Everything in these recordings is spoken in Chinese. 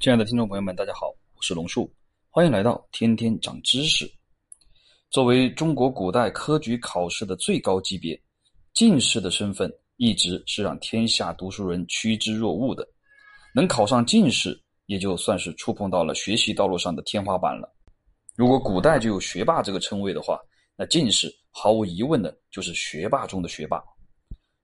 亲爱的听众朋友们，大家好，我是龙树，欢迎来到天天长知识。作为中国古代科举考试的最高级别，进士的身份一直是让天下读书人趋之若鹜的。能考上进士，也就算是触碰到了学习道路上的天花板了。如果古代就有学霸这个称谓的话，那进士毫无疑问的就是学霸中的学霸。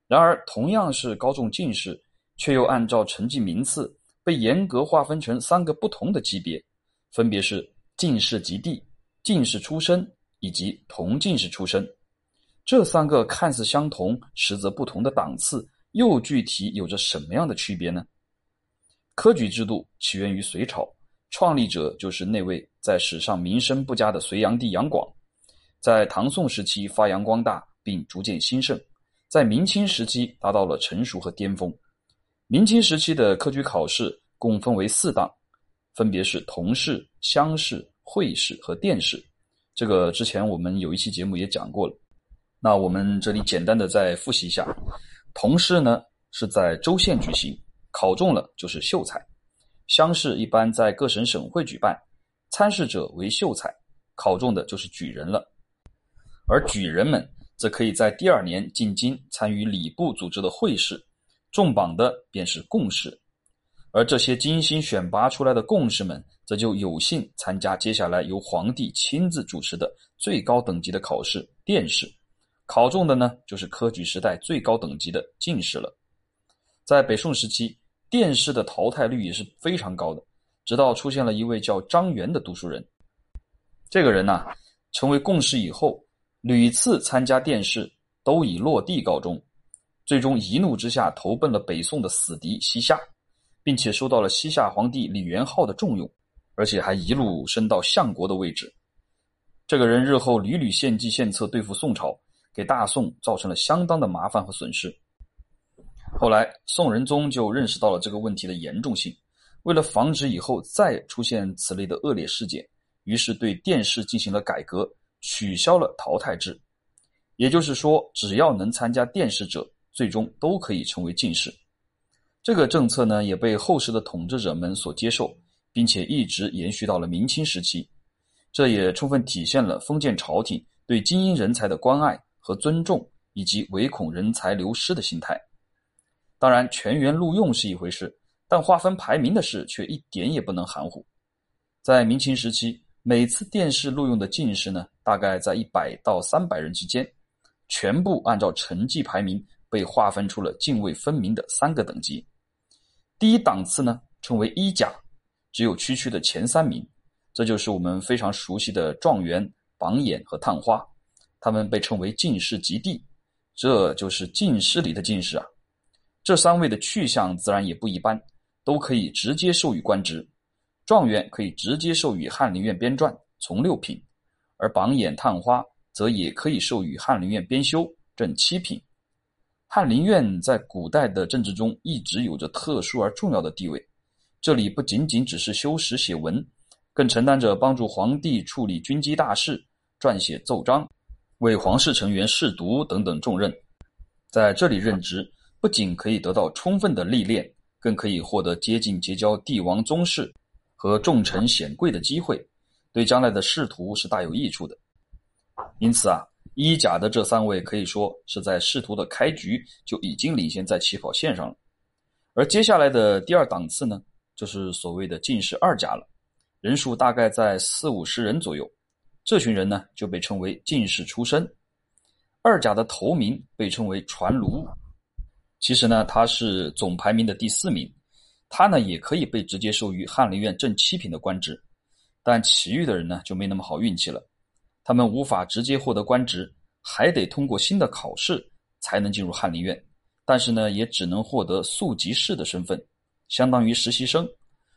然而，同样是高中进士，却又按照成绩名次被严格划分成三个不同的级别，分别是进士及第、进士出身以及同进士出身。这三个看似相同，实则不同的档次，又具体有着什么样的区别呢？科举制度起源于隋朝，创立者就是那位在史上名声不佳的隋炀帝杨广，在唐宋时期发扬光大，并逐渐兴盛。在明清时期达到了成熟和巅峰。明清时期的科举考试共分为四档，分别是同试、乡试、会试和殿试。这个之前我们有一期节目也讲过了。那我们这里简单的再复习一下：同试呢是在州县举行，考中了就是秀才；乡试一般在各省省会举办，参试者为秀才，考中的就是举人了。而举人们。则可以在第二年进京参与礼部组织的会试，中榜的便是贡士，而这些精心选拔出来的贡士们，则就有幸参加接下来由皇帝亲自主持的最高等级的考试——殿试。考中的呢，就是科举时代最高等级的进士了。在北宋时期，殿试的淘汰率也是非常高的，直到出现了一位叫张元的读书人。这个人呢，成为贡士以后。屡次参加殿试，都以落地告终，最终一怒之下投奔了北宋的死敌西夏，并且受到了西夏皇帝李元昊的重用，而且还一路升到相国的位置。这个人日后屡屡献计献策对付宋朝，给大宋造成了相当的麻烦和损失。后来宋仁宗就认识到了这个问题的严重性，为了防止以后再出现此类的恶劣事件，于是对殿试进行了改革。取消了淘汰制，也就是说，只要能参加殿试者，最终都可以成为进士。这个政策呢，也被后世的统治者们所接受，并且一直延续到了明清时期。这也充分体现了封建朝廷对精英人才的关爱和尊重，以及唯恐人才流失的心态。当然，全员录用是一回事，但划分排名的事却一点也不能含糊。在明清时期。每次殿试录用的进士呢，大概在一百到三百人之间，全部按照成绩排名被划分出了泾渭分明的三个等级。第一档次呢称为一甲，只有区区的前三名，这就是我们非常熟悉的状元、榜眼和探花，他们被称为进士及第，这就是进士里的进士啊。这三位的去向自然也不一般，都可以直接授予官职。状元可以直接授予翰林院编撰，从六品；而榜眼、探花则也可以授予翰林院编修，正七品。翰林院在古代的政治中一直有着特殊而重要的地位，这里不仅仅只是修史写文，更承担着帮助皇帝处理军机大事、撰写奏章、为皇室成员试读等等重任。在这里任职，不仅可以得到充分的历练，更可以获得接近结交帝王宗室。和重臣显贵的机会，对将来的仕途是大有益处的。因此啊，一甲的这三位可以说是在仕途的开局就已经领先在起跑线上了。而接下来的第二档次呢，就是所谓的进士二甲了，人数大概在四五十人左右。这群人呢，就被称为进士出身。二甲的头名被称为传卢，其实呢，他是总排名的第四名。他呢也可以被直接授予翰林院正七品的官职，但其余的人呢就没那么好运气了。他们无法直接获得官职，还得通过新的考试才能进入翰林院。但是呢，也只能获得速级士的身份，相当于实习生。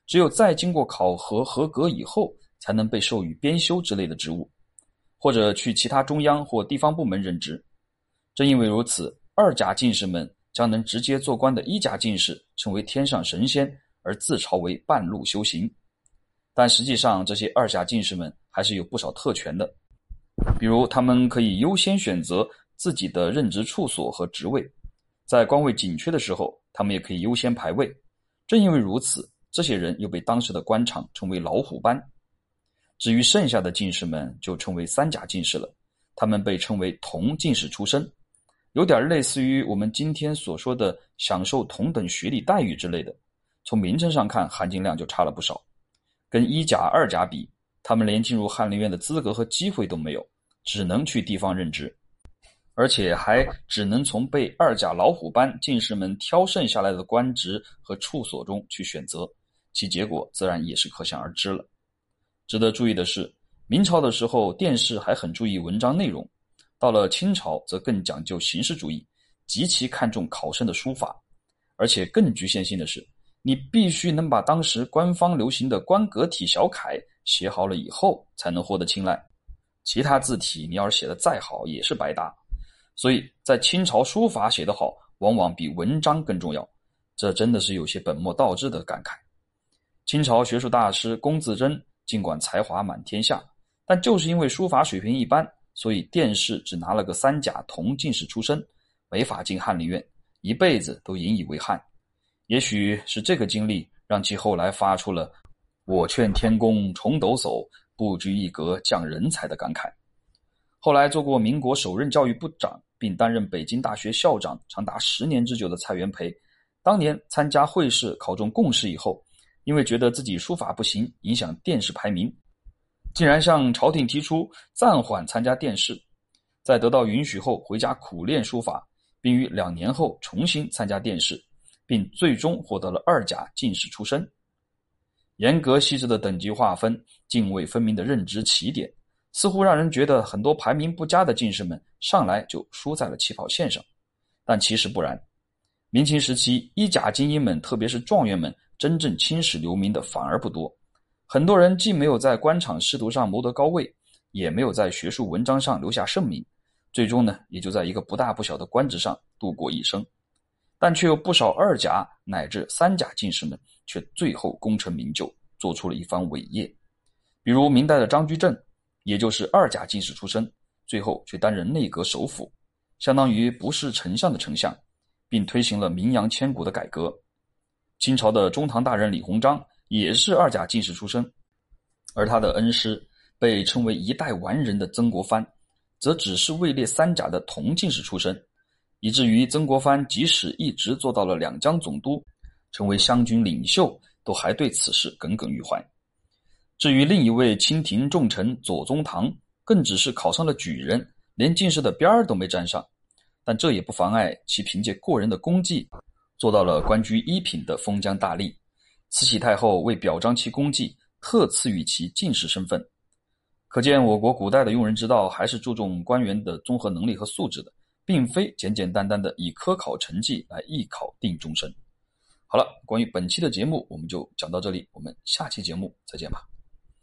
只有再经过考核合格以后，才能被授予编修之类的职务，或者去其他中央或地方部门任职。正因为如此，二甲进士们。将能直接做官的一甲进士成为天上神仙，而自嘲为半路修行。但实际上，这些二甲进士们还是有不少特权的，比如他们可以优先选择自己的任职处所和职位，在官位紧缺的时候，他们也可以优先排位。正因为如此，这些人又被当时的官场称为“老虎班”。至于剩下的进士们，就称为三甲进士了。他们被称为同进士出身，有点类似于我们今天所说的享受同等学历待遇之类的。从名称上看，含金量就差了不少。跟一甲、二甲比，他们连进入翰林院的资格和机会都没有，只能去地方任职，而且还只能从被二甲老虎班进士们挑剩下来的官职和处所中去选择，其结果自然也是可想而知了。值得注意的是，明朝的时候，殿试还很注意文章内容；到了清朝，则更讲究形式主义，极其看重考生的书法。而且更局限性的是，你必须能把当时官方流行的官格体小楷写好了以后，才能获得青睐。其他字体你要是写的再好，也是白搭。所以在清朝，书法写得好，往往比文章更重要。这真的是有些本末倒置的感慨。清朝学术大师龚自珍。尽管才华满天下，但就是因为书法水平一般，所以殿试只拿了个三甲同进士出身，没法进翰林院，一辈子都引以为憾。也许是这个经历，让其后来发出了“我劝天公重抖擞，不拘一格降人才”的感慨。后来做过民国首任教育部长，并担任北京大学校长长达十年之久的蔡元培，当年参加会试考中贡士以后。因为觉得自己书法不行，影响殿试排名，竟然向朝廷提出暂缓参加殿试，在得到允许后回家苦练书法，并于两年后重新参加殿试，并最终获得了二甲进士出身。严格细致的等级划分，泾渭分明的认知起点，似乎让人觉得很多排名不佳的进士们上来就输在了起跑线上，但其实不然。明清时期，一甲精英们，特别是状元们。真正青史留名的反而不多，很多人既没有在官场仕途上谋得高位，也没有在学术文章上留下盛名，最终呢，也就在一个不大不小的官职上度过一生。但却有不少二甲乃至三甲进士们，却最后功成名就，做出了一番伟业。比如明代的张居正，也就是二甲进士出身，最后却担任内阁首辅，相当于不是丞相的丞相，并推行了名扬千古的改革。清朝的中堂大人李鸿章也是二甲进士出身，而他的恩师被称为一代完人的曾国藩，则只是位列三甲的同进士出身，以至于曾国藩即使一直做到了两江总督，成为湘军领袖，都还对此事耿耿于怀。至于另一位清廷重臣左宗棠，更只是考上了举人，连进士的边儿都没沾上，但这也不妨碍其凭借过人的功绩。做到了官居一品的封疆大吏，慈禧太后为表彰其功绩，特赐予其进士身份。可见，我国古代的用人之道还是注重官员的综合能力和素质的，并非简简单单的以科考成绩来一考定终身。好了，关于本期的节目，我们就讲到这里，我们下期节目再见吧。